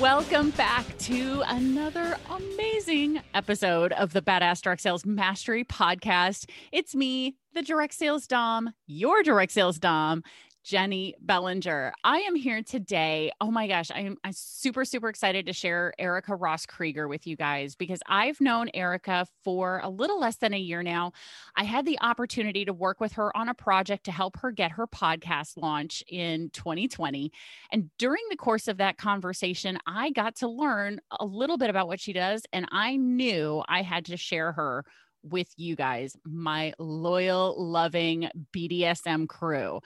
Welcome back to another amazing episode of the Badass Direct Sales Mastery Podcast. It's me, the Direct Sales Dom, your Direct Sales Dom, Jenny Bellinger. I am here today. Oh my gosh, I'm, I'm super, super excited to share Erica Ross Krieger with you guys because I've known Erica for a little less than a year now. I had the opportunity to work with her on a project to help her get her podcast launch in 2020. And during the course of that conversation, I got to learn a little bit about what she does, and I knew I had to share her with you guys, my loyal, loving BDSM crew.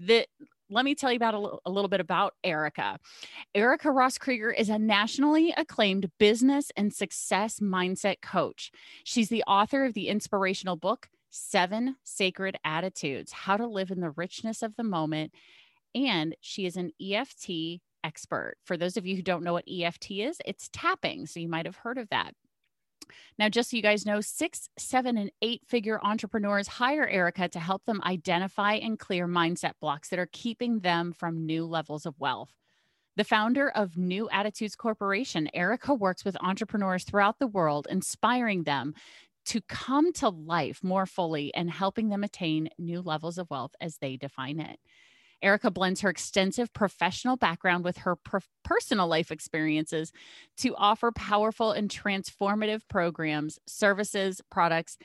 That let me tell you about a, a little bit about Erica. Erica Ross Krieger is a nationally acclaimed business and success mindset coach. She's the author of the inspirational book, Seven Sacred Attitudes How to Live in the Richness of the Moment. And she is an EFT expert. For those of you who don't know what EFT is, it's tapping. So you might have heard of that. Now, just so you guys know, six, seven, and eight figure entrepreneurs hire Erica to help them identify and clear mindset blocks that are keeping them from new levels of wealth. The founder of New Attitudes Corporation, Erica works with entrepreneurs throughout the world, inspiring them to come to life more fully and helping them attain new levels of wealth as they define it. Erica blends her extensive professional background with her per- personal life experiences to offer powerful and transformative programs, services, products,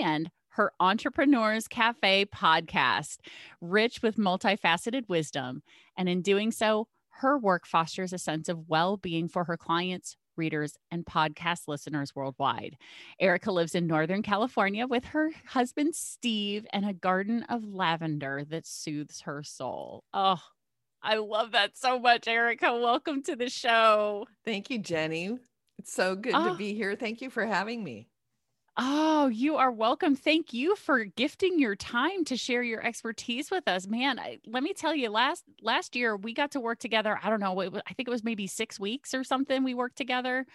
and her Entrepreneurs Cafe podcast, rich with multifaceted wisdom. And in doing so, her work fosters a sense of well being for her clients, readers, and podcast listeners worldwide. Erica lives in Northern California with her husband, Steve, and a garden of lavender that soothes her soul. Oh, I love that so much, Erica. Welcome to the show. Thank you, Jenny. It's so good Oh. to ah. be here. Thank you for having me. Oh, you are welcome. Thank you for gifting your time to share your expertise with us. Man, I, let me tell you last last year we got to work together. I don't know, it was, I think it was maybe 6 weeks or something we worked together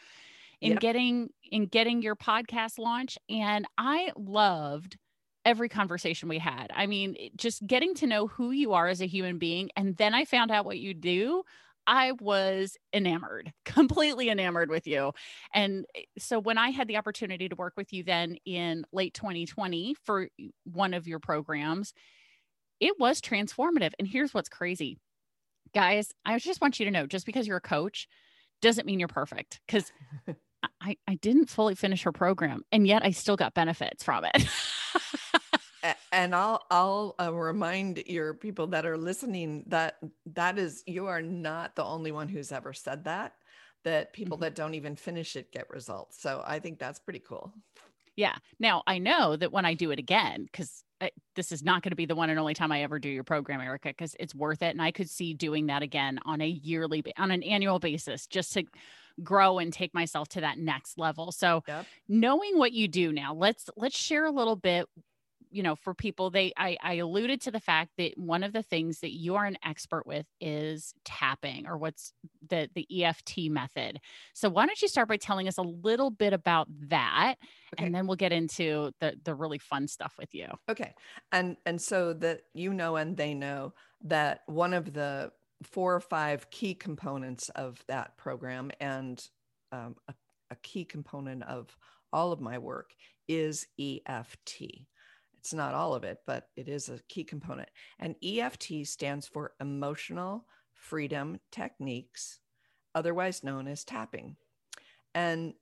in Yep. getting in getting your podcast launch and I loved every conversation we had. I mean, just getting to know who you are as a human being and then I found out what you do. I was enamored, completely enamored with you. And eh, so when I had the opportunity to work with you then in late 2020 for one of your programs, it was transformative. And here's what's crazy. Guys, I just want you to know just because you're a coach doesn't mean you're perfect because I, I didn't fully finish her program and yet I still got benefits from it. And I'll I'll uh, remind your people that are listening that that is you are not the only one who's ever said that. That people Mhm. that don't even finish it get results. So I think that's pretty cool. Yeah. Now I know that when I do it again, because this is not going to be the one and only time I ever do your program, Erica, because it's worth it. And I could see doing that again on a yearly, on an annual basis, just to grow and take myself to that next level. So Yep. knowing what you do now, let's let's share a little bit. You know, for people, they I, I alluded to the fact that one of the things that you are an expert with is tapping, or what's the the EFT method. So why don't you start by telling us a little bit about that, Okay. and then we'll get into the the really fun stuff with you. Okay. And and so that you know and they know that one of the four or five key components of that program and um, a, a key component of all of my work is EFT. It's not all of it, but it is a key component. And EFT stands for Emotional Freedom Techniques, otherwise known as tapping. And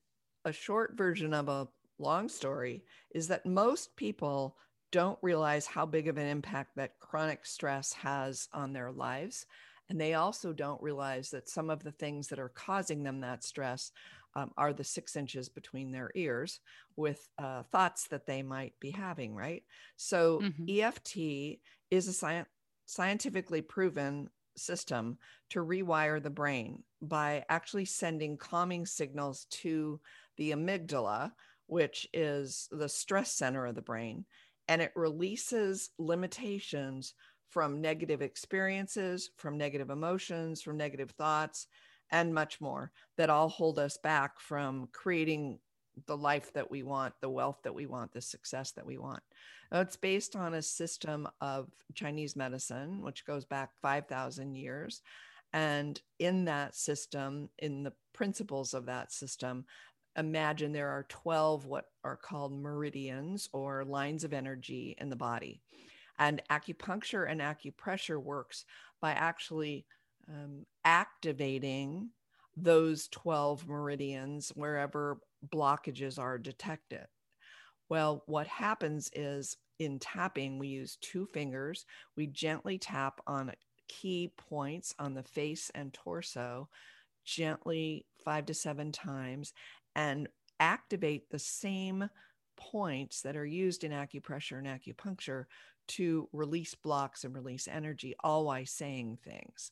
a short version of a long story is that most people don't realize how big of an impact that chronic stress has on their lives. And they also don't realize that some of the things that are causing them that stress um, are the six inches between their ears with uh, thoughts that they might be having, right? So Mhm. EFT is a sci- scientifically proven system to rewire the brain by actually sending calming signals to the amygdala, which is the stress center of the brain, and it releases limitations from negative experiences, from negative emotions, from negative thoughts, and much more that all hold us back from creating the life that we want, the wealth that we want, the success that we want. Now, it's based on a system of Chinese medicine, which goes back 5,000 years. And in that system, in the principles of that system, imagine there are 12 what are called meridians or lines of energy in the body. And acupuncture and acupressure works by actually um, activating those 12 meridians wherever blockages are detected. Well, what happens is in tapping, we use two fingers. We gently tap on key points on the face and torso, gently five to seven times, and activate the same points that are used in acupressure and acupuncture to release blocks and release energy, all while saying things.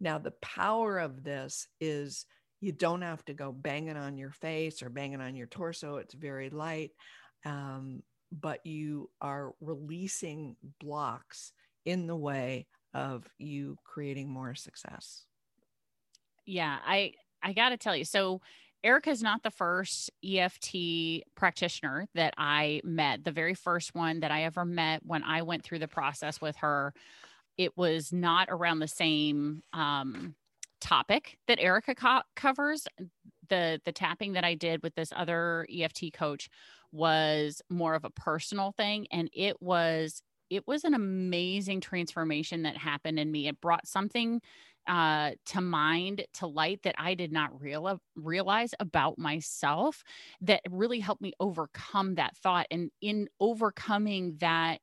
Now, the power of this is you don't have to go banging on your face or banging on your torso. It's very light, um, but you are releasing blocks in the way of you creating more success. Yeah, I I got to tell you. So Erica is not the first EFT practitioner that I met. The very first one that I ever met when I went through the process with her, it was not around the same um, topic that Erica co- covers. The the tapping that I did with this other EFT coach was more of a personal thing, and it was it was an amazing transformation that happened in me. It brought something uh, to mind, to light that I did not real- realize about myself that really helped me overcome that thought. And in overcoming that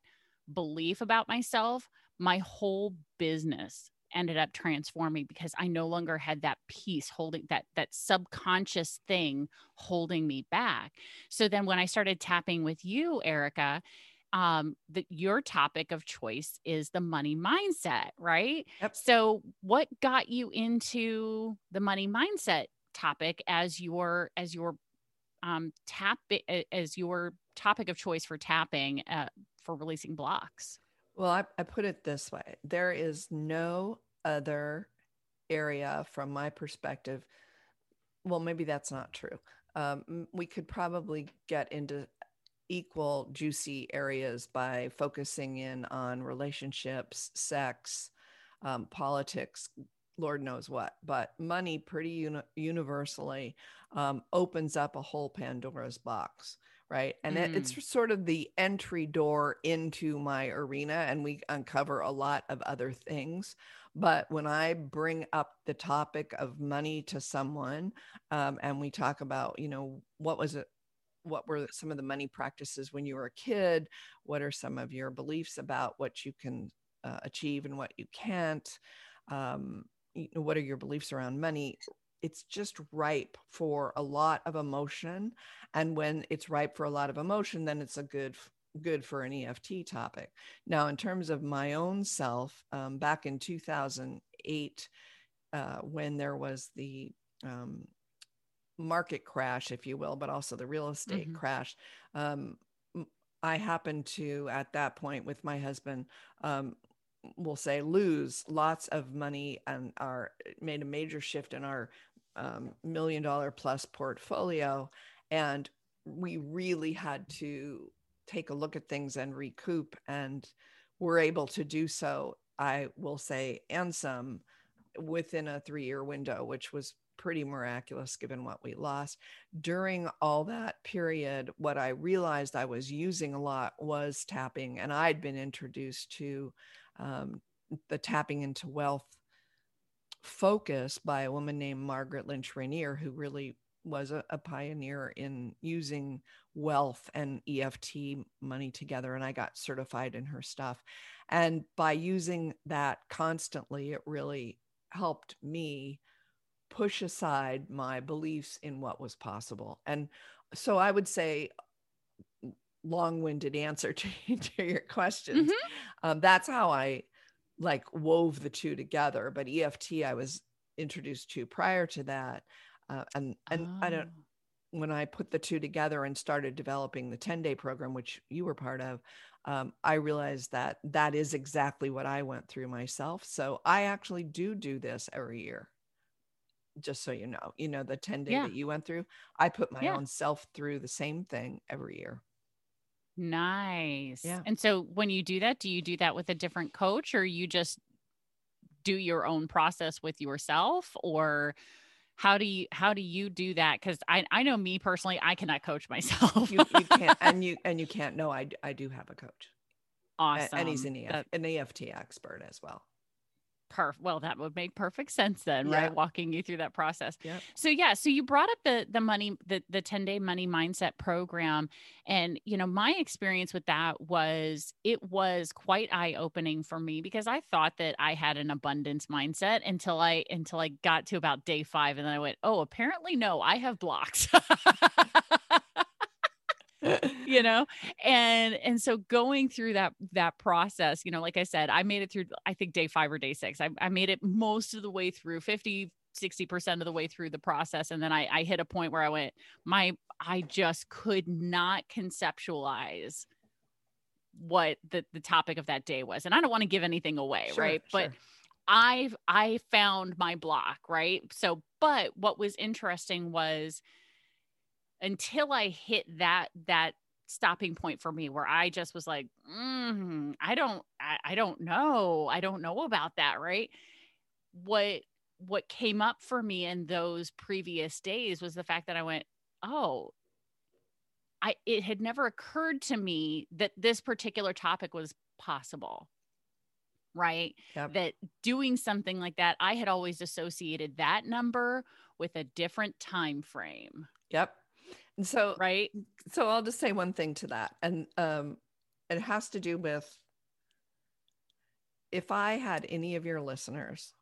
belief about myself, my whole business ended up transforming because I no longer had that piece holding that that subconscious thing holding me back. So then when I started tapping with you, Erica, um that your topic of choice is the money mindset, right? Yep. So what got you into the money mindset topic as your as your um tap as your topic of choice for tapping uh, for releasing blocks? Well, I, I put it this way there is no other area from my perspective. Well, maybe that's not true. Um, we could probably get into equal juicy areas by focusing in on relationships, sex, um, politics, Lord knows what. But money, pretty uni- universally, um, opens up a whole Pandora's box right? And mm. it's sort of the entry door into my arena, and we uncover a lot of other things. But when I bring up the topic of money to someone, um, and we talk about, you know, what was it? What were some of the money practices when you were a kid? What are some of your beliefs about what you can uh, achieve and what you can't? Um, you know, what are your beliefs around money? It's just ripe for a lot of emotion and when it's ripe for a lot of emotion then it's a good good for an eft topic now in terms of my own self um, back in 2008 uh, when there was the um, market crash if you will but also the real estate mm-hmm. crash um, i happened to at that point with my husband um, we'll say lose lots of money and are made a major shift in our um, million dollar plus portfolio. And we really had to take a look at things and recoup. And we're able to do so, I will say, and some within a three year window, which was pretty miraculous given what we lost. During all that period, what I realized I was using a lot was tapping, and I'd been introduced to um, the tapping into wealth focus by a woman named Margaret Lynch Raniere, who really was a, a, pioneer in using wealth and EFT money together. And I got certified in her stuff. And by using that constantly, it really helped me push aside my beliefs in what was possible. And so I would say, long-winded answer to, to your questions. Mhm. Um, that's how I like wove the two together. But EFT, I was introduced to prior to that, uh, and and I don't Oh. when I put the two together and started developing the 10 day program, which you were part of, um, I realized that that is exactly what I went through myself. So I actually do do this every year. Just so you know, you know, the 10 day Yeah. that you went through, I put my Yeah. own self through the same thing every year. Nice. Yeah. And so when you do that, do you do that with a different coach or you just do your own process with yourself or how do you how do you do that cuz I I know me personally I cannot coach myself. You, you can't, and you, and you can't know, i do have a coach awesome. and he's an, EF, That- an EFT expert as well. Perf- well, that would make perfect sense then, Yeah. right? Walking you through that process. Yep. So yeah, so you brought up the the money the the 10 day money mindset program and you know my experience with that was it was quite eye opening for me because I thought that I had an abundance mindset until I until I got to about day 5 and then I went, "Oh, apparently no, I have blocks." you know and and so going through that that process you know like i said i made it through i think day five or day six i, I made it most of the way through 50 60% of the way through the process and then I, I hit a point where i went my i just could not conceptualize what the, the topic of that day was and i don't want to give anything away Sure, right but. I've I found my block, right? So, but what was interesting was until I hit that that stopping point for me where I just was like, mm, I don't I, I don't know. I don't know about that, right? What what came up for me in those previous days was the fact that I went, "Oh, I it had never occurred to me that this particular topic was possible." Right? Yep. that doing something like that i had always associated that number with a different time frame Yep. So, right so I'll just say one thing to that. And um, it has to do with if I had any of your listeners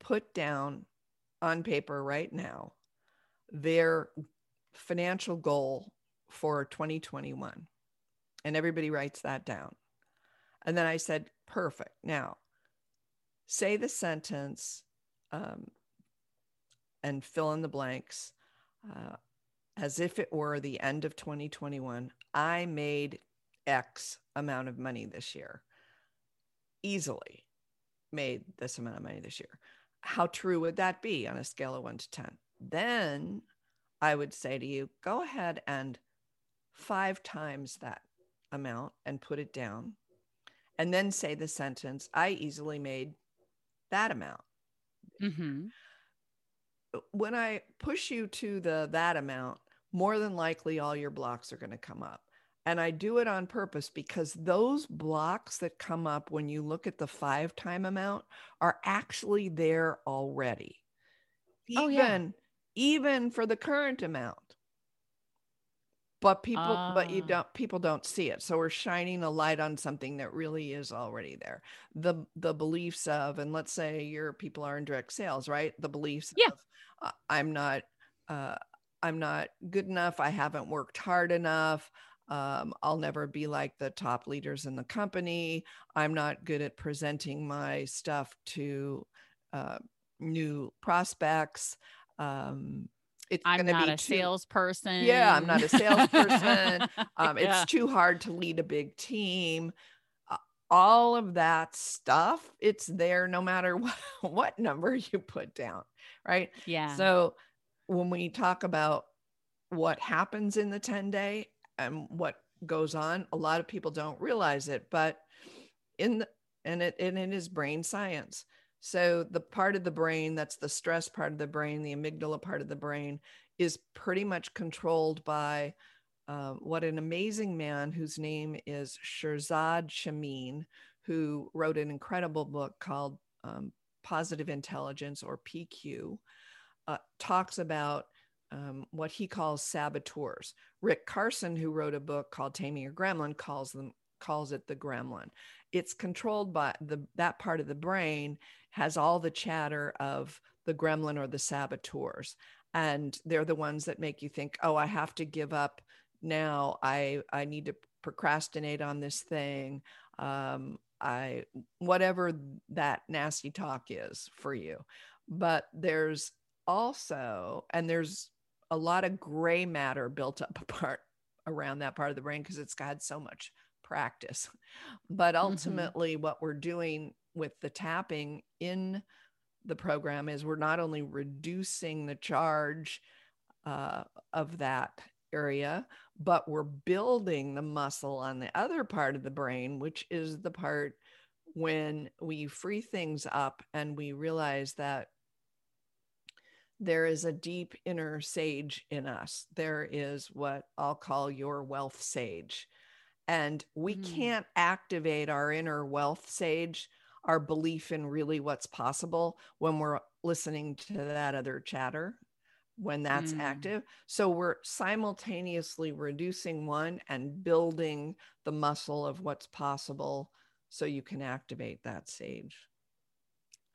put down on paper right now their financial goal for 2021, and everybody writes that down. And then I said, perfect. Now, say the sentence um, and fill in the blanks. Uh, as if it were the end of 2021, I made X amount of money this year. Easily made this amount of money this year. How true would that be on a scale of one to 10? Then I would say to you, go ahead and five times that amount and put it down. And then say the sentence, I easily made that amount mm-hmm. when I push you to the that amount, more than likely all your blocks are going to come up. And I do it on purpose because those blocks that come up when you look at the five time amount are actually there already. Oh, Even yeah. even for the current amount. But people but you Ah. don't people don't see it. So we're shining a light on something that really is already there. The the beliefs of and let's say your people are in direct sales, right? The beliefs Yeah. of uh, I'm not uh I'm not good enough. I haven't worked hard enough. Um, I'll never be like the top leaders in the company. I'm not good at presenting my stuff to uh, new prospects. Um, it's i'm going to not be a too, salesperson Yeah, I'm not a salesperson. um, Yeah. It's too hard to lead a big team. Uh, all of that stuff, it's there no matter what, what number you put down, right? yeah So when we talk about what happens in the 10 day and what goes on, a lot of people don't realize it, but in the, and it and it is brain science. So the part of the brain that's the stress part of the brain, the amygdala part of the brain, is pretty much controlled by um, what an amazing man whose name is Shirzad Chamine, who wrote an incredible book called um, Positive Intelligence or PQ, uh, talks about um, what he calls saboteurs. Rick Carson, who wrote a book called Taming Your Gremlin, calls them calls it the gremlin. It's controlled by the that part of the brain has all the chatter of the gremlin or the saboteurs and they're the ones that make you think oh i have to give up now i i need to procrastinate on this thing um i whatever that nasty talk is for you but there's also and there's a lot of gray matter built up apart around that part of the brain because it's got so much practice but mm-hmm. ultimately mm-hmm. what we're doing with the tapping in the program is we're not only reducing the charge uh, of that area, but we're building the muscle on the other part of the brain, which is the part when we free things up and we realize that there is a deep inner sage in us. There is what I'll call your wealth sage. And we mm. can't activate our inner wealth sage our belief in really what's possible when we're listening to that other chatter when that's mm. active. So we're simultaneously reducing one and building the muscle of what's possible so you can activate that sage.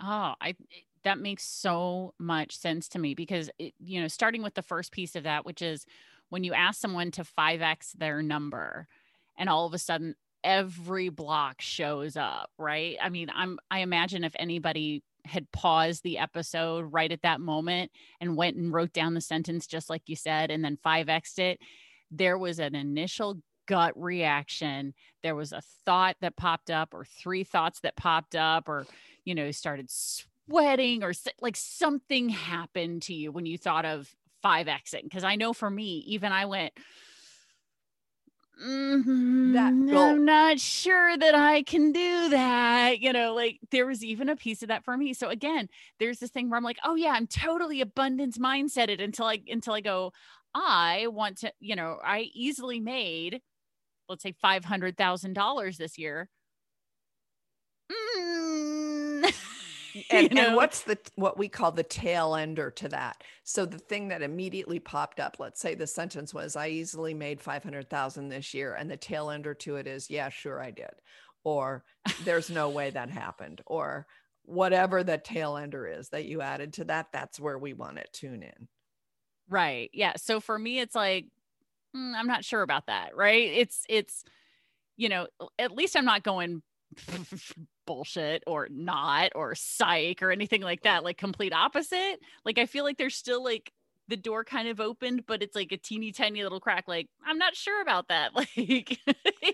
Oh, I that makes so much sense to me because it, you know, starting with the first piece of that which is when you ask someone to 5x their number and all of a sudden every block shows up, right? I mean, I'm I imagine if anybody had paused the episode right at that moment and went and wrote down the sentence just like you said and then 5x'd it, there was an initial gut reaction. There was a thought that popped up or three thoughts that popped up or you know, started sweating or like something happened to you when you thought of 5xing because I know for me even I went Mm-hmm. I'm not sure that I can do that. You know, like there was even a piece of that for me. So again, there's this thing where I'm like, oh yeah, I'm totally abundance mindseted until I until I go, I want to, you know, I easily made, let's say five hundred thousand dollars this year. Mm. and, and, what's the what we call the tail ender to that. So the thing that immediately popped up let's say the sentence was i easily made 500000 this year and the tail ender to it is yeah sure i did or there's no way that happened or whatever the tail ender is that you added to that that's where we want to tune in. Right. Yeah. So for me it's like mm, i'm not sure about that right? It's it's you know at least i'm not going bullshit or not or psych or anything like that like complete opposite like i feel like there's still like the door kind of opened, but it's like a teeny tiny little crack. Like, I'm not sure about that. Like,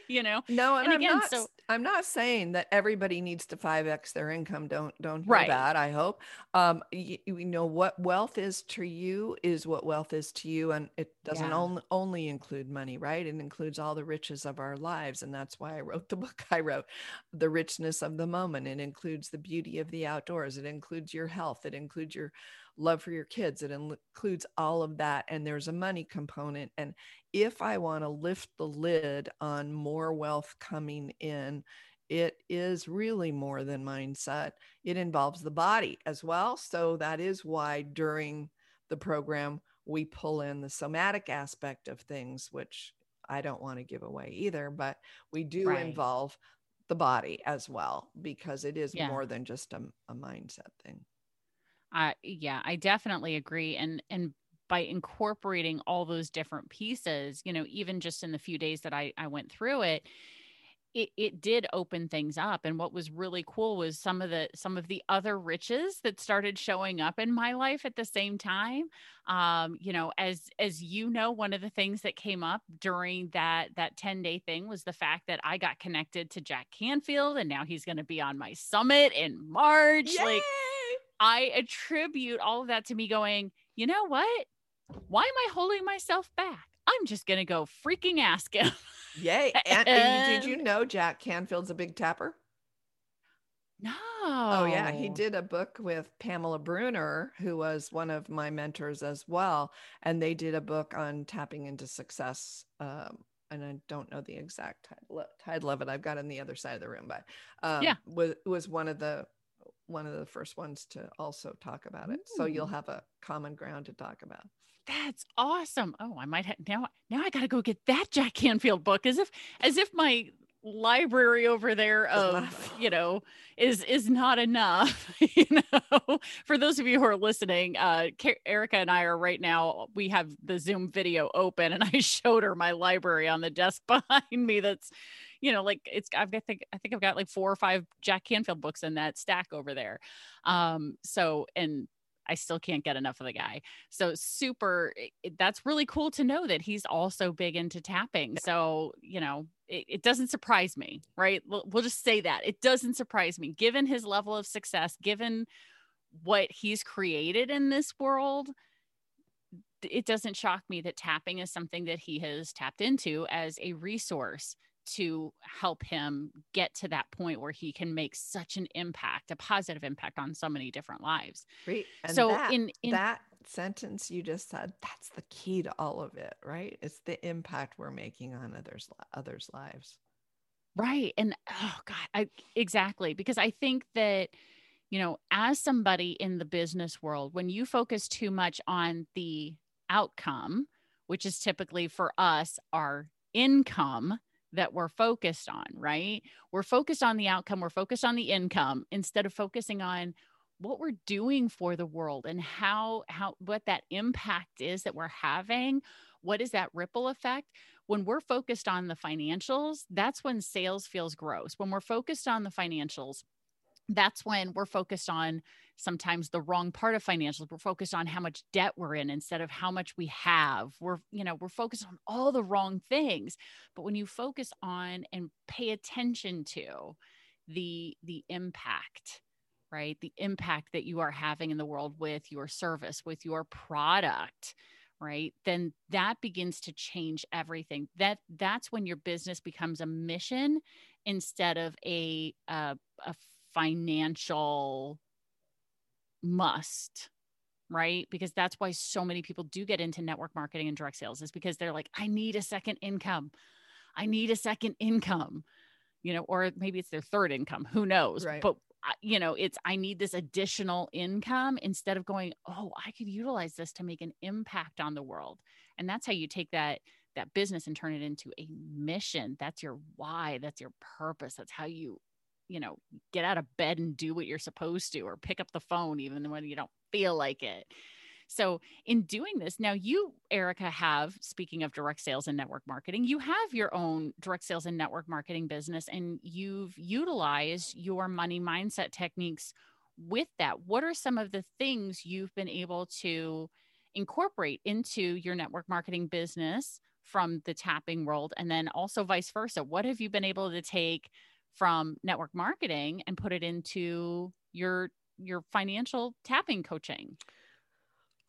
you know? No, and, and again, not, so I'm not saying that everybody needs to 5x their income. Don't don't hear right. that, I hope. Um, you, you, know what wealth is to you is what wealth is to you. And it doesn't yeah. only only include money, right? It includes all the riches of our lives. And that's why I wrote the book I wrote, The Richness of the Moment. It includes the beauty of the outdoors. It includes your health. It includes your love for your kids. It includes all of that. And there's a money component. And if I want to lift the lid on more wealth coming in, it is really more than mindset. It involves the body as well. So that is why during the program, we pull in the somatic aspect of things, which I don't want to give away either, but we do right. involve the body as well because it is yeah. more than just a, a mindset thing. Uh, yeah, I definitely agree. And and by incorporating all those different pieces, you know, even just in the few days that I, I went through it, it, it did open things up and what was really cool was some of the some of the other riches that started showing up in my life at the same time um you know as as you know one of the things that came up during that that 10 day thing was the fact that i got connected to jack canfield and now he's going to be on my summit in march Yay! like I attribute all of that to me going, you know what? Why am I holding myself back? I'm just going to go freaking ask him. Yay. And, and, did you know Jack Canfield's a big tapper? No. Oh, yeah. He did a book with Pamela Bruner, who was one of my mentors as well. And they did a book on tapping into success. Um, and I don't know the exact title, title of it. I've got it on the other side of the room, but um, yeah, was was one of the one of the first ones to also talk about it. Ooh. So you'll have a common ground to talk about. That's awesome. Oh, I might have now. Now I got to go get that Jack Canfield book. As if, as if my library over there of you know is is not enough you know for those of you who are listening uh erica and i are right now we have the zoom video open and i showed her my library on the desk behind me that's you know like it's i've got think i think i've got like four or five jack canfield books in that stack over there um so and I still can't get enough of the guy. So super that's really cool to know that he's also big into tapping. So, you know, it, it doesn't surprise me, right? We'll, we'll just say that. It doesn't surprise me given his level of success, given what he's created in this world. It doesn't shock me that tapping is something that he has tapped into as a resource to help him get to that point where he can make such an impact, a positive impact on so many different lives. Great. And so that, in, in that sentence you just said, that's the key to all of it, right? It's the impact we're making on others others' lives. Right. And oh God, I exactly because I think that you know, as somebody in the business world, when you focus too much on the outcome, which is typically for us our income, that we're focused on, right? We're focused on the outcome, we're focused on the income instead of focusing on what we're doing for the world and how how what that impact is that we're having what is that ripple effect when we're focused on the financials that's when sales feels gross when we're focused on the financials that's when we're focused on sometimes the wrong part of financials we're focused on how much debt we're in instead of how much we have. We're you know we're focused on all the wrong things. But when you focus on and pay attention to the the impact right the impact that you are having in the world with your service with your product right then that begins to change everything. That that's when your business becomes a mission instead of a a, a financial must right? Because that's why so many people do get into network marketing and direct sales is because they're like i need a second income. I need a second income you know or maybe it's their third income who knows? Right. but uh, you know it's i need this additional income instead of going oh i could utilize this to make an impact on the world. And that's how you take that that business and turn it into a mission. That's your why. That's your purpose. That's how you you know, get out of bed and do what you're supposed to, or pick up the phone even when you don't feel like it. So, in doing this, now you, Erica, have, speaking of direct sales and network marketing, you have your own direct sales and network marketing business, and you've utilized your money mindset techniques with that. What are some of the things you've been able to incorporate into your network marketing business from the tapping world? And then also vice versa. What have you been able to take from network marketing and put it into your your financial tapping coaching?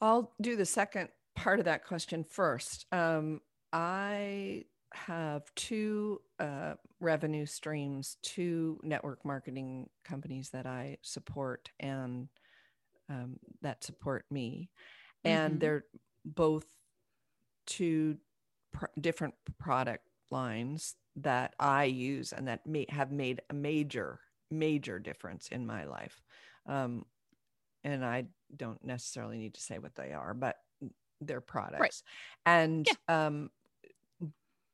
I'll do the second part of that question first. Um, I have two uh, revenue streams, two network marketing companies that I support and um, that support me. And mm-hmm. they're both two pr- different product lines that I use and that may have made a major, major difference in my life. Um, and I don't necessarily need to say what they are, but they're products. Right. And yeah. um,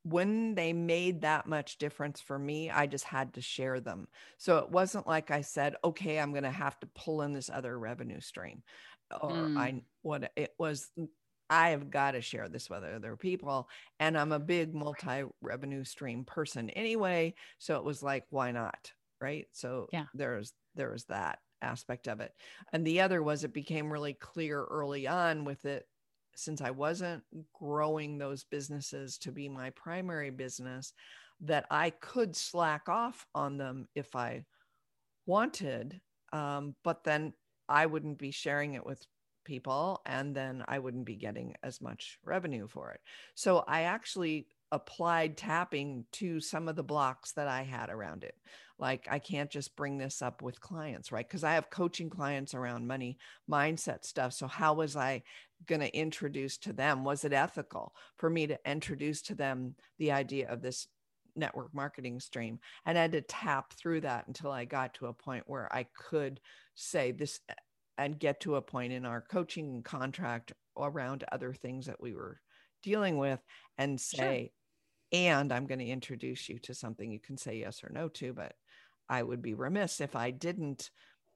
when they made that much difference for me, I just had to share them. So it wasn't like I said, okay, I'm going to have to pull in this other revenue stream. Or mm. I, what it was I have got to share this with other people. And I'm a big multi revenue stream person anyway. So it was like, why not? Right. So yeah. there's there's that aspect of it. And the other was it became really clear early on with it, since I wasn't growing those businesses to be my primary business, that I could slack off on them if I wanted. Um, but then I wouldn't be sharing it with people and then I wouldn't be getting as much revenue for it. So I actually applied tapping to some of the blocks that I had around it. Like I can't just bring this up with clients, right? Because I have coaching clients around money mindset stuff. So how was I going to introduce to them? Was it ethical for me to introduce to them the idea of this network marketing stream? And I had to tap through that until I got to a point where I could say this and get to a point in our coaching contract around other things that we were dealing with and say and I'm going to introduce you to something you can say yes or no to, but I would be remiss if I didn't,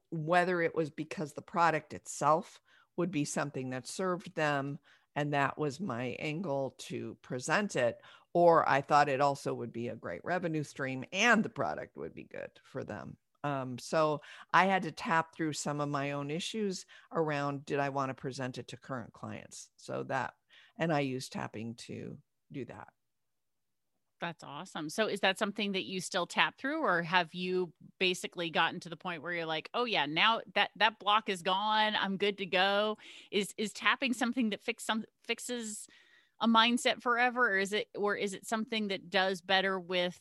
whether it was because the product itself would be something that served them and that was my angle to present it or i thought it also would be a great revenue stream and the product would be good for them um, so i had to tap through some of my own issues around did i want to present it to current clients so that and i use tapping to do that that's awesome. So is that something that you still tap through or have you basically gotten to the point where you're like, "Oh yeah, now that that block is gone, I'm good to go." Is is tapping something that fix some fixes a mindset forever or is it or is it something that does better with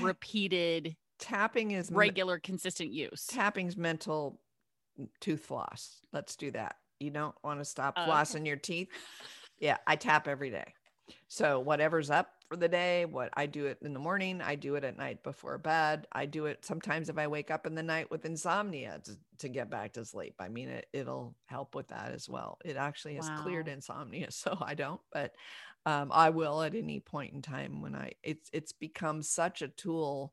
repeated tapping is regular consistent use? Tapping's mental tooth floss. Let's do that. You don't want to stop Oh, flossing okay. your teeth. Yeah, I tap every day. So whatever's up for the day, what I do it in the morning, I do it at night before bed. I do it sometimes if I wake up in the night with insomnia to, to get back to sleep. I mean, it, it'll help with that as well. It actually has cleared insomnia, so I don't, but um, I will at any point in time when I it's it's become such a tool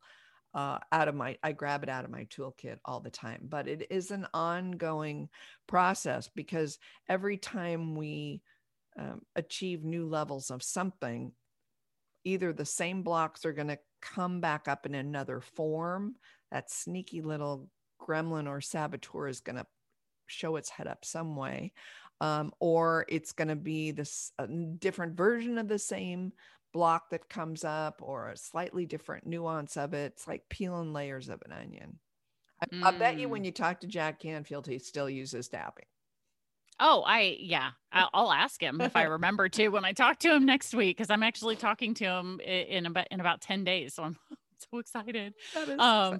uh, out of my I grab it out of my toolkit all the time. But it is an ongoing process because every time we um, achieve new levels of something, either the same blocks are going to come back up in another form. That sneaky little gremlin or saboteur is going to show its head up some way, um, or it's going to be this a different version of the same block that comes up, or a slightly different nuance of it. It's like peeling layers of an onion. I, I bet you Mm. when you talk to Jack Canfield, he still uses tapping. Oh, I yeah, I'll, I'll ask him if I remember to when I talk to him next week because I'm actually talking to him in about in about ten days, so I'm so excited. Um, exciting.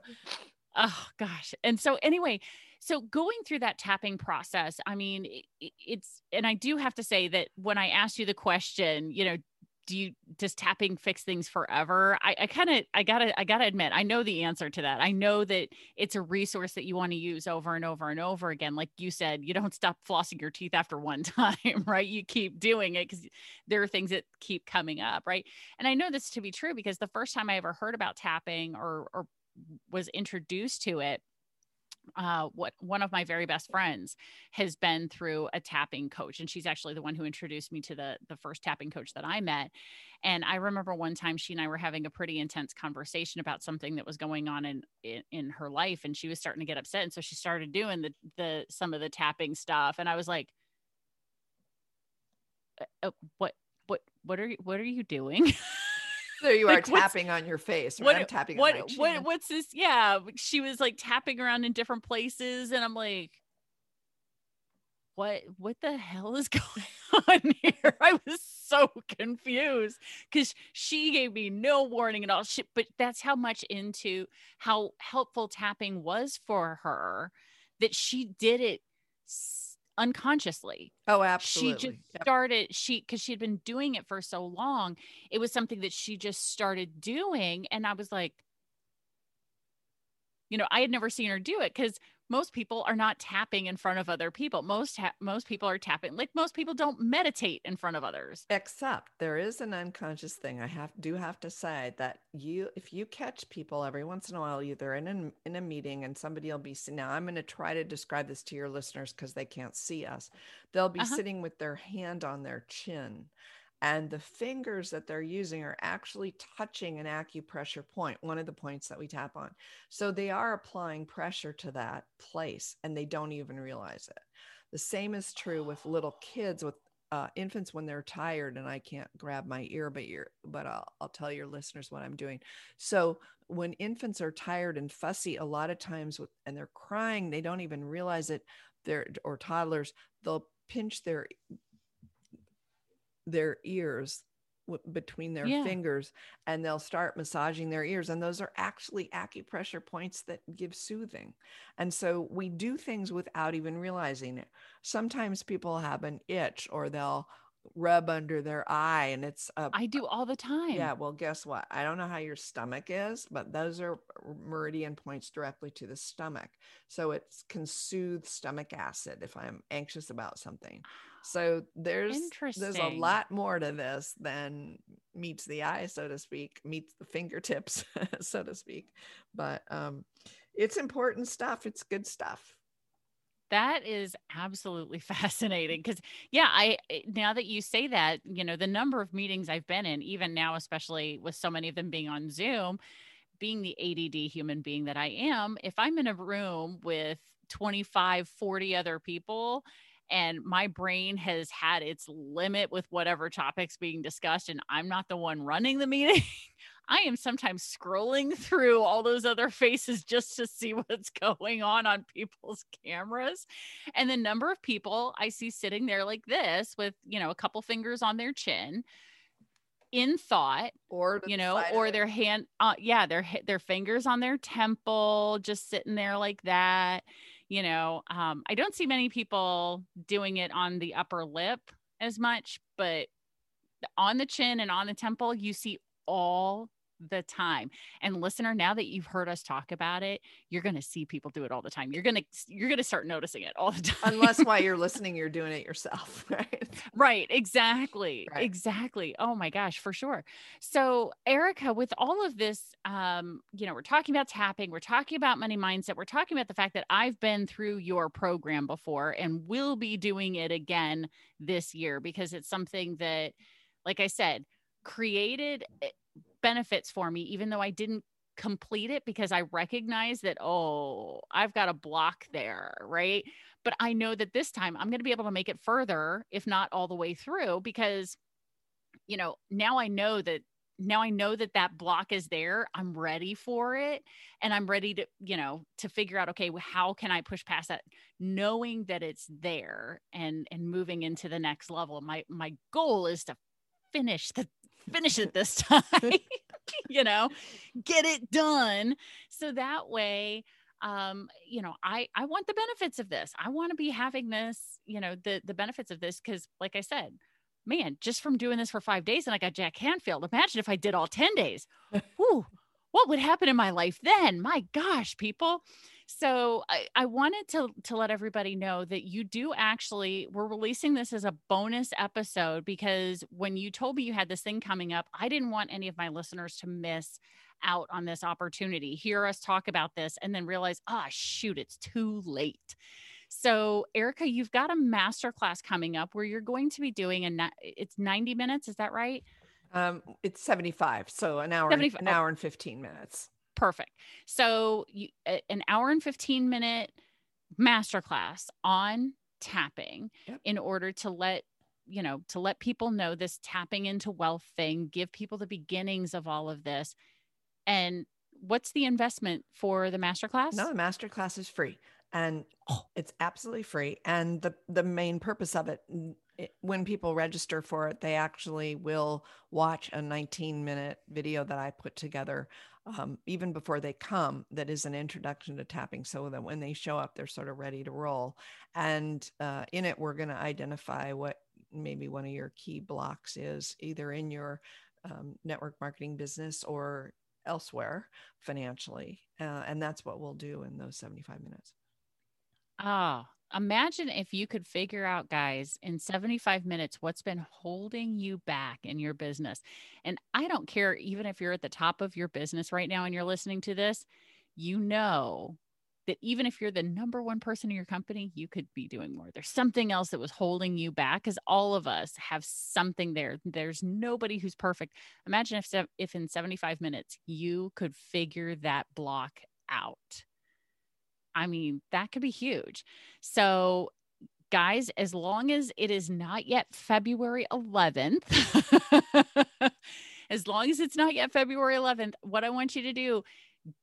Oh gosh. And so anyway, so going through that tapping process, I mean, i- i- it's and I do have to say that when I asked you the question, you know, do you does tapping fix things forever? I, I kind of I gotta I gotta admit, I know the answer to that. I know that it's a resource that you want to use over and over and over again. Like you said, you don't stop flossing your teeth after one time, right? You keep doing it because there are things that keep coming up, right? And I know this to be true because the first time I ever heard about tapping or or was introduced to it uh what one of my very best friends has been through a tapping coach and she's actually the one who introduced me to the the first tapping coach that I met. And I remember one time she and I were having a pretty intense conversation about something that was going on in in, in her life and she was starting to get upset and so she started doing the the some of the tapping stuff and I was like "Uh, uh, what what what are you what are you doing There you are like, what's- tapping on your face. What I'm tapping what on my what what's this? Yeah she was like tapping around in different places and i'm like what what the hell is going on here? I was so confused because she gave me no warning at all. She, but that's how much into how helpful tapping was for her that she did it unconsciously Oh, absolutely. she just Yep. started she because she had been doing it for so long it was something that she just started doing and i was like you know i had never seen her do it because most people are not tapping in front of other people most ta- most people are tapping like most people don't meditate in front of others Except there is an unconscious thing. I have do have to say that you, if you catch people every once in a while, either in a, in a meeting and somebody will be. Now I'm going to try to describe this to your listeners because they can't see us. They'll be Uh-huh. sitting with their hand on their chin, and the fingers that they're using are actually touching an acupressure point, one of the points that we tap on. So they are applying pressure to that place, and they don't even realize it. The same is true with little kids with uh, infants when they're tired and I can't grab my ear, but you're, but I'll, I'll tell your listeners what I'm doing. So when infants are tired and fussy, a lot of times with, and they're crying, they don't even realize it. They're, or toddlers, they'll pinch their, their ears w- between their Yeah. fingers and they'll start massaging their ears. And those are actually acupressure points that give soothing. And so we do things without even realizing it. Sometimes people have an itch or they'll rub under their eye and it's a i do all the time yeah, well, guess what? I don't know how your stomach is, but those are meridian points directly to the stomach. So it can soothe stomach acid if I'm anxious about something. So there's there's a lot more to this than meets the eye, so to speak, meets the fingertips, so to speak. But um, it's important stuff. It's good stuff. That is absolutely fascinating because, yeah, I eh, now that you say that, you know, the number of meetings I've been in, even now, especially with so many of them being on Zoom, being the ADD human being that I am, if I'm in a room with 25, 40 other people and my brain has had its limit with whatever topics being discussed and I'm not the one running the meeting, I am sometimes scrolling through all those other faces just to see what's going on on people's cameras. And the number of people I see sitting there like this with, you know, a couple fingers on their chin in thought Or you know or their hand uh, yeah their their fingers on their temple just sitting there like that you know um i don't see many people doing it on the upper lip as much but on the chin and on the temple you see all the time and listener now that you've heard us talk about it you're going to see people do it all the time you're going to you're going to start noticing it all the time unless while you're listening, you're doing it yourself, right? Right, exactly. Right. Exactly. Oh my gosh, for sure. So, Erica, with all of this, um, you know, we're talking about tapping, we're talking about money mindset, we're talking about the fact that I've been through your program before and will be doing it again this year because it's something that, like I said, created eh, benefits for me, even though I didn't complete it because I recognize that, oh, I've got a block there, right? but I know that this time I'm going to be able to make it further, if not all the way through, because, you know, now I know that now I know that that block is there. I'm ready for it. And I'm ready to, you know, to figure out, okay, how can I push past that? Knowing that it's there and, and moving into the next level. My, my goal is to finish the, finish it this time, you know, get it done. So that way, um you know i i want the benefits of this. I want to be having this you know the the benefits of this because like i said man just from doing this for five days and i got Jack Canfield imagine if i did all 10 days. Whew, what would happen in my life then? My gosh people so I, I wanted to to let everybody know that you do actually we're releasing this as a bonus episode because when you told me you had this thing coming up i didn't want any of my listeners to miss out on this opportunity, hear us talk about this, and then realize, ah, shoot, it's too late. So, Erica, you've got a masterclass coming up where you're going to be doing a it's 90 minutes, is that right? Um, it's 75, so an hour, 75 an oh. hour and 15 minutes. Perfect. So, you, an hour and 15 minute masterclass on tapping Yep. in order to let you know to let people know this tapping into wealth thing give people the beginnings of all of this and what's the investment for the masterclass No, the master class is free, and Oh. it's absolutely free. And the the main purpose of it, when people register for it, they actually will watch a 19 minute video that I put together. Um, even before they come, that is an introduction to tapping, so that when they show up, they're sort of ready to roll. And uh, in it, we're going to identify what maybe one of your key blocks is, either in your um, network marketing business or elsewhere financially. Uh, and that's what we'll do in those 75 minutes. Oh, imagine if you could figure out, guys, in 75 minutes, what's been holding you back in your business. And I don't care, even if you're at the top of your business right now and you're listening to this, you know that even if you're the number one person in your company, you could be doing more. There's something else that was holding you back because all of us have something there. There's nobody who's perfect. Imagine if, if in 75 minutes you could figure that block out. I mean, that could be huge. So, guys, as long as it is not yet February 11th, as long as it's not yet February 11th, what I want you to do,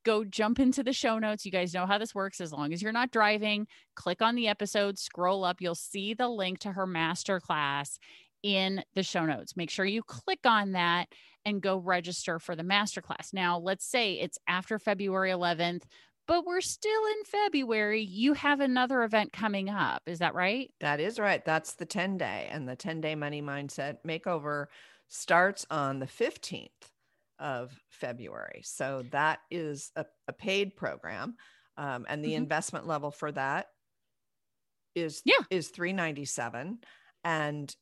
go jump into the show notes. You guys know how this works. As long as you're not driving, click on the episode, scroll up, you'll see the link to her masterclass in the show notes. Make sure you click on that and go register for the masterclass. Now, let's say it's after February 11th, but we're still in February. You have another event coming up. Is that right? That is right. That's the 10 day. And the 10 day money mindset makeover starts on the 15th of February. So that is a, a paid program. Um, and the Mhm. investment level for that is Yeah. is 397 and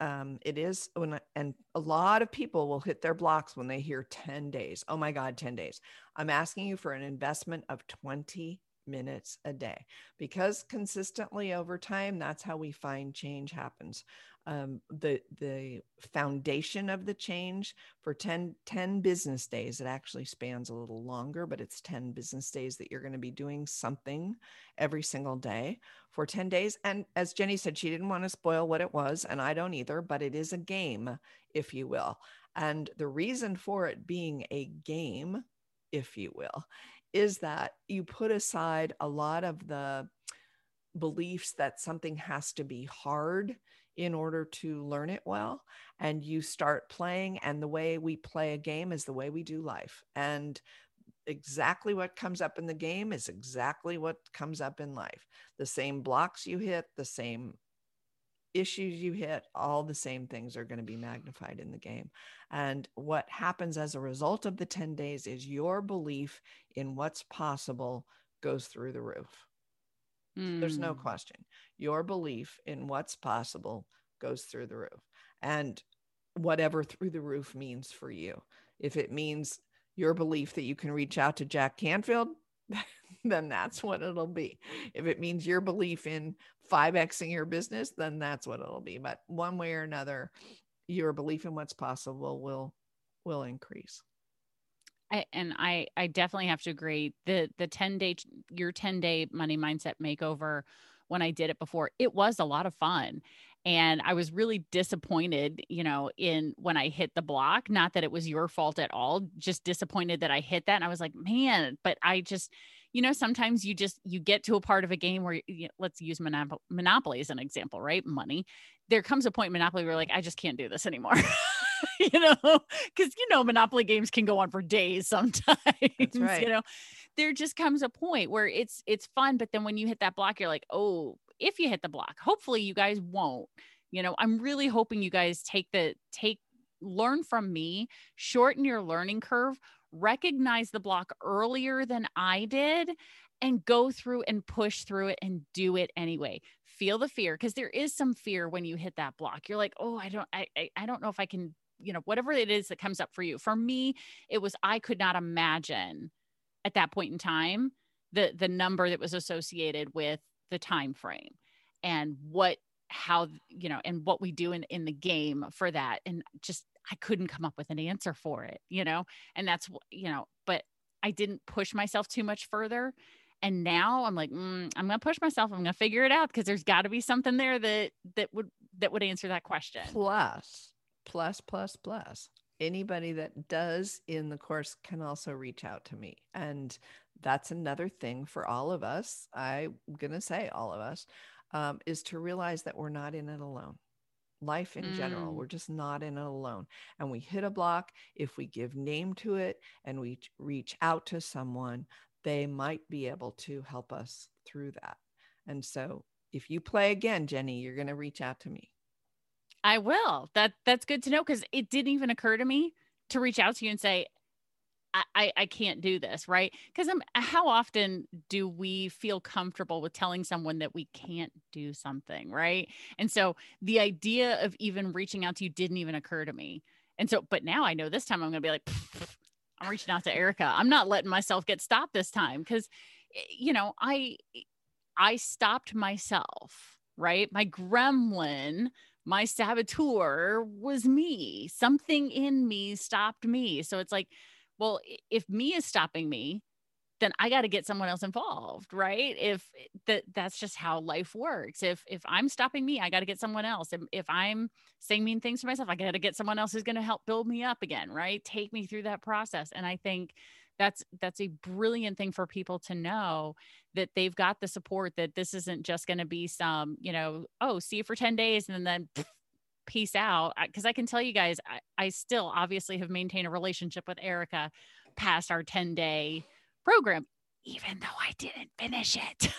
um, it is when and a lot of people will hit their blocks when they hear 10 days. Oh my God, 10 days. I'm asking you for an investment of 20 minutes a day because consistently over time, that's how we find change happens um, the the foundation of the change for 10, 10 business days. It actually spans a little longer but it's 10 business days that you're going to be doing something every single day for 10 days. And as jenny said she didn't want to spoil what it was and i don't either but it is a game if you will. And the reason for it being a game if you will is that you put aside a lot of the beliefs that something has to be hard in order to learn it well and you start playing and the way we play a game is the way we do life and exactly what comes up in the game is exactly what comes up in life. The same blocks you hit the same issues you hit all the same things are going to be magnified in the game and what happens as a result of the 10 days is your belief in what's possible goes through the roof Mm. There's no hmm. question. Your belief in what's possible goes through the roof. And whatever through the roof means for you. If it means your belief that you can reach out to Jack Canfield, then that's what it'll be. If it means your belief in 5xing your business, then that's what it'll be. But one way or another, your belief in what's possible will will increase. I, and I I definitely have to agree. The the 10 day your 10 day money mindset makeover when I did it before, it was a lot of fun. And I was really disappointed, you know, in when I hit the block. Not that it was your fault at all, just disappointed that I hit that. And I was like, man, but I just, you know, sometimes you just you get to a part of a game where you, let's use Monop- Monopoly as an example, right? Money. There comes a point in Monopoly where like, I just can't do this anymore. you know, because you know, Monopoly games can go on for days sometimes. Right. You know, there just comes a point where it's it's fun, but then when you hit that block, you're like, oh, if you hit the block, hopefully you guys won't. You know, I'm really hoping you guys take the take learn from me, shorten your learning curve, recognize the block earlier than I did and go through and push through it and do it anyway feel the fear because there is some fear when you hit that block you're like oh i don't I, I, I don't know if i can you know whatever it is that comes up for you. For me it was i could not imagine at that point in time the the number that was associated with the time frame and what how you know and what we do in in the game for that. And just i couldn't come up with an answer for it you know? And that's you know but i didn't push myself too much further. And now i'm like mm, i'm gonna push myself. I'm gonna figure it out because there's got to be something there that that would that would answer that question. Plus plus plus plus. Anybody that does in the course can also reach out to me. And that's another thing for all of us i'm going to say all of us um, is to realize that we're not in it alone. Life in mm. general we're just not in it alone. And we hit a block if we give name to it and we reach out to someone they might be able to help us through that. And so if you play again jenny you're going to reach out to me I will. That that's good to know because it didn't even occur to me to reach out to you and say, I, I, can't do this, right? Because I'm how often do we feel comfortable with telling someone that we can't do something, right? And so the idea of even reaching out to you didn't even occur to me. And so, but now I know this time I'm gonna be like, I'm reaching out to Erica. I'm not letting myself get stopped this time because eh, you know, I I stopped myself, right? My gremlin my saboteur was me. Something in me stopped me. So it's like, well, if me is stopping me, then I got to get someone else involved, right? If eh, that that's just how life works. If if I'm stopping me, I got to get someone else. If, if I'm saying mean things to myself, I got to get someone else who's going to help build me up again, right? Take me through that process. And I think that's that's a brilliant thing for people to know that they've got the support that this isn't just going to be some you know oh see you for 10 days and then peace out. Because I, I, can tell you guys I, I still obviously have maintained a relationship with erica past our 10 day program even though i didn't finish it.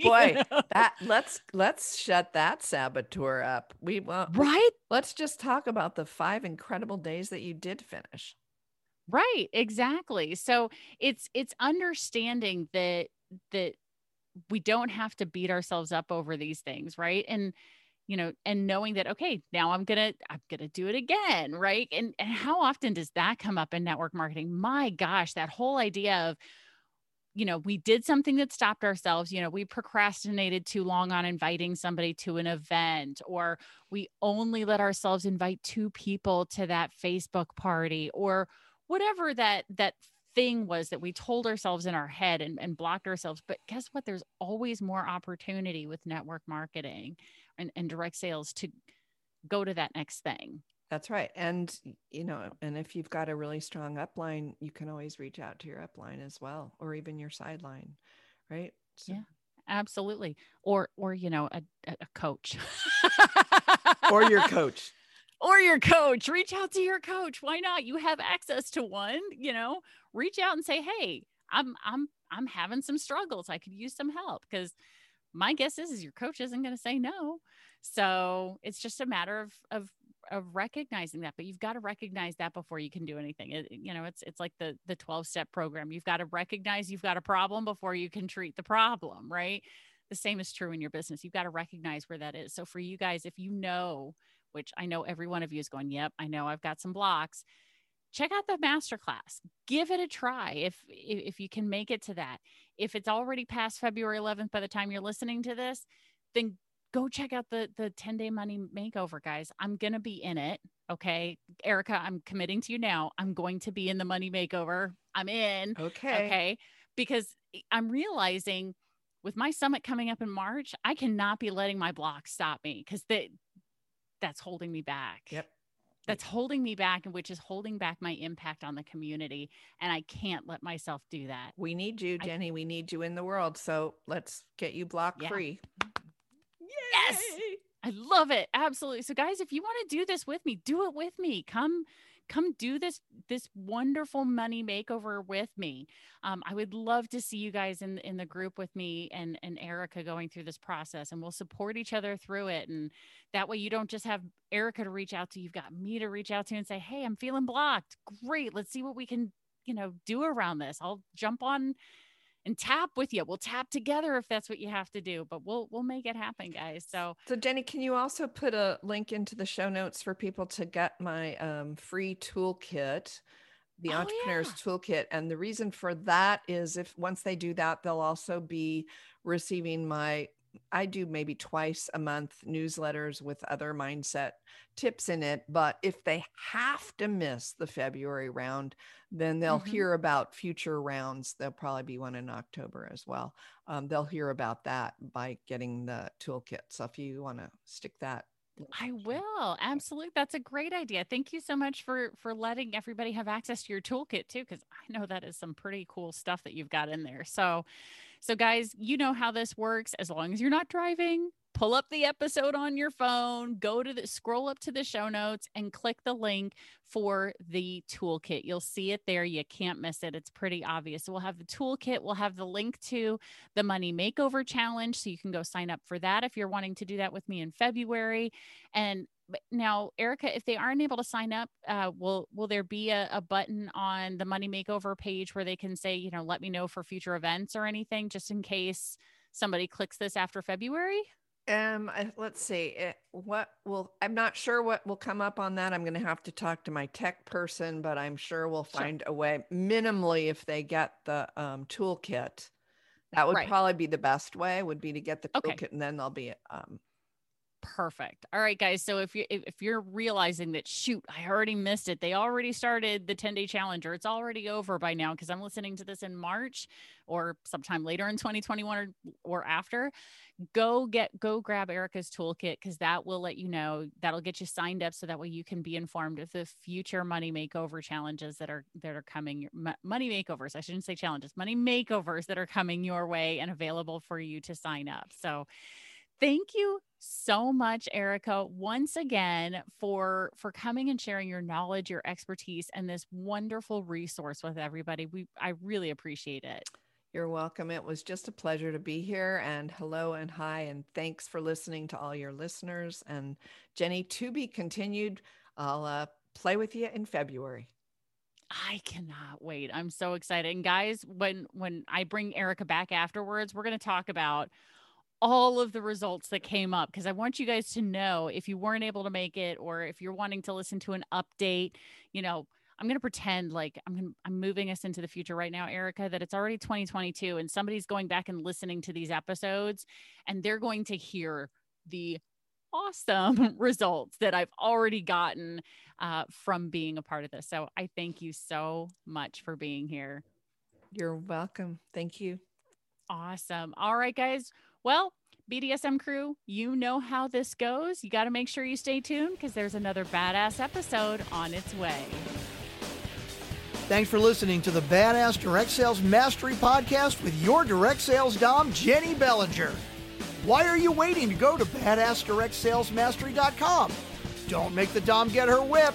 Boy know? that let's let's shut that saboteur up. We want right? let's just talk about the five incredible days that you did finish Right, exactly. So it's it's understanding that that we don't have to beat ourselves up over these things, right? And you know and knowing that okay now i'm gonna i'm gonna do it again right and and how often does that come up in network marketing my gosh that whole idea of you know we did something that stopped ourselves you know we procrastinated too long on inviting somebody to an event or we only let ourselves invite two people to that facebook party or whatever that that thing was that we told ourselves in our head and, and blocked ourselves but guess what there's always more opportunity with network marketing and, and direct sales to go to that next thing that's right. And, you know, and if you've got a really strong upline, you can always reach out to your upline as well, or even your sideline. Right. So. Yeah, absolutely. Or, or, you know, a, a coach or your coach or your coach reach out to your coach why not? You have access to one you know? Reach out and say hey i'm i'm i'm having some struggles. I could use some help. Because my guess is, is your coach isn't going to say no. So it's just a matter of of of recognizing that but you've got to recognize that before you can do anything. It, you know it's it's like the the 12 step program. You've got to recognize you've got a problem before you can treat the problem right? The same is true in your business. You've got to recognize where that is. So for you guys if you know which i know every one of you is going yep i know i've got some blocks. Check out the masterclass give it a try if if you can make it to that. If it's already past february 11th by the time you're listening to this then go check out the the 10 day money makeover guys. I'm gonna be in it okay? Erica i'm committing to you now. I'm going to be in the money makeover. I'm in okay. okay? Because i'm realizing with my summit coming up in march i cannot be letting my block stop me because that that's holding me back yep that's holding me back and which is holding back my impact on the community and i can't let myself do that we need you jenny I, we need you in the world so let's get you block yeah. free Yes. I love it. Absolutely. So guys, if you want to do this with me, do it with me. Come come do this this wonderful money makeover with me. Um, I would love to see you guys in in the group with me and and Erica going through this process, and we'll support each other through it. And that way, you don't just have Erica to reach out to; you've got me to reach out to and say, "Hey, I'm feeling blocked. Great, let's see what we can you know do around this. I'll jump on and tap with you. We'll tap together if that's what you have to do, but we'll we'll make it happen, guys. So So Jenny, can you also put a link into the show notes for people to get my um, free toolkit? The oh, entrepreneur's yeah. toolkit. And the reason for that is if once they do that, they'll also be receiving my I do maybe twice a month newsletters with other mindset tips in it. But if they have to miss the February round, then they'll mm-hmm. hear about future rounds. There'll probably be one in October as well. Um, they'll hear about that by getting the toolkit. So if you want to stick that I will. Absolutely. That's a great idea. Thank you so much for for letting everybody have access to your toolkit too cuz I know that is some pretty cool stuff that you've got in there. So so, guys, you know how this works. As long as you're not driving, pull up the episode on your phone, go to the scroll up to the show notes and click the link for the toolkit. You'll see it there. You can't miss it. It's pretty obvious. We'll have the toolkit, we'll have the link to the money makeover challenge. So you can go sign up for that if you're wanting to do that with me in February. And now erica if they aren't able to sign up uh, will will there be a, a, button on the money makeover page where they can say you know let me know for future events or anything just in case somebody clicks this after february um let's see it, what will i'm not sure what will come up on that i'm going to have to talk to my tech person but i'm sure we'll find sure. a way minimally if they get the um, toolkit that would right. probably be the best way would be to get the toolkit okay. and then they'll be um, perfect. All right guys so if you if you're realizing that shoot i already missed it they already started the 10 day challenge or it's already over by now because i'm listening to this in march or sometime later in 2021 or, or after go get go grab erica's toolkit because that will let you know that'll get you signed up so that way you can be informed of the future money makeover challenges that are that are coming money makeovers i shouldn't say challenges money makeovers that are coming your way and available for you to sign up. So thank you so much erica once again for for coming and sharing your knowledge your expertise and this wonderful resource with everybody. We i really appreciate it. You're welcome. It was just a pleasure to be here and hello and hi and thanks for listening to all your listeners. And jenny to be continued i'll uh, play with you in february. I cannot wait. I'm so excited. And guys, when when I bring Erica back afterwards, we're going to talk about all of the results that came up because I want you guys to know if you weren't able to make it or if you're wanting to listen to an update, you know, I'm going to pretend like I'm I'm moving us into the future right now, Erica, that it's already 2022 and somebody's going back and listening to these episodes and they're going to hear the awesome results that I've already gotten uh, from being a part of this. So I thank you so much for being here. You're welcome. Thank you. Awesome. All right, guys. Well, BDSM crew, you know how this goes. You got to make sure you stay tuned because there's another badass episode on its way. Thanks for listening to the Badass Direct Sales Mastery Podcast with your direct sales dom, Jenny Bellinger. Why are you waiting to go to badassdirectsalesmastery.com? Don't make the Dom get her whip.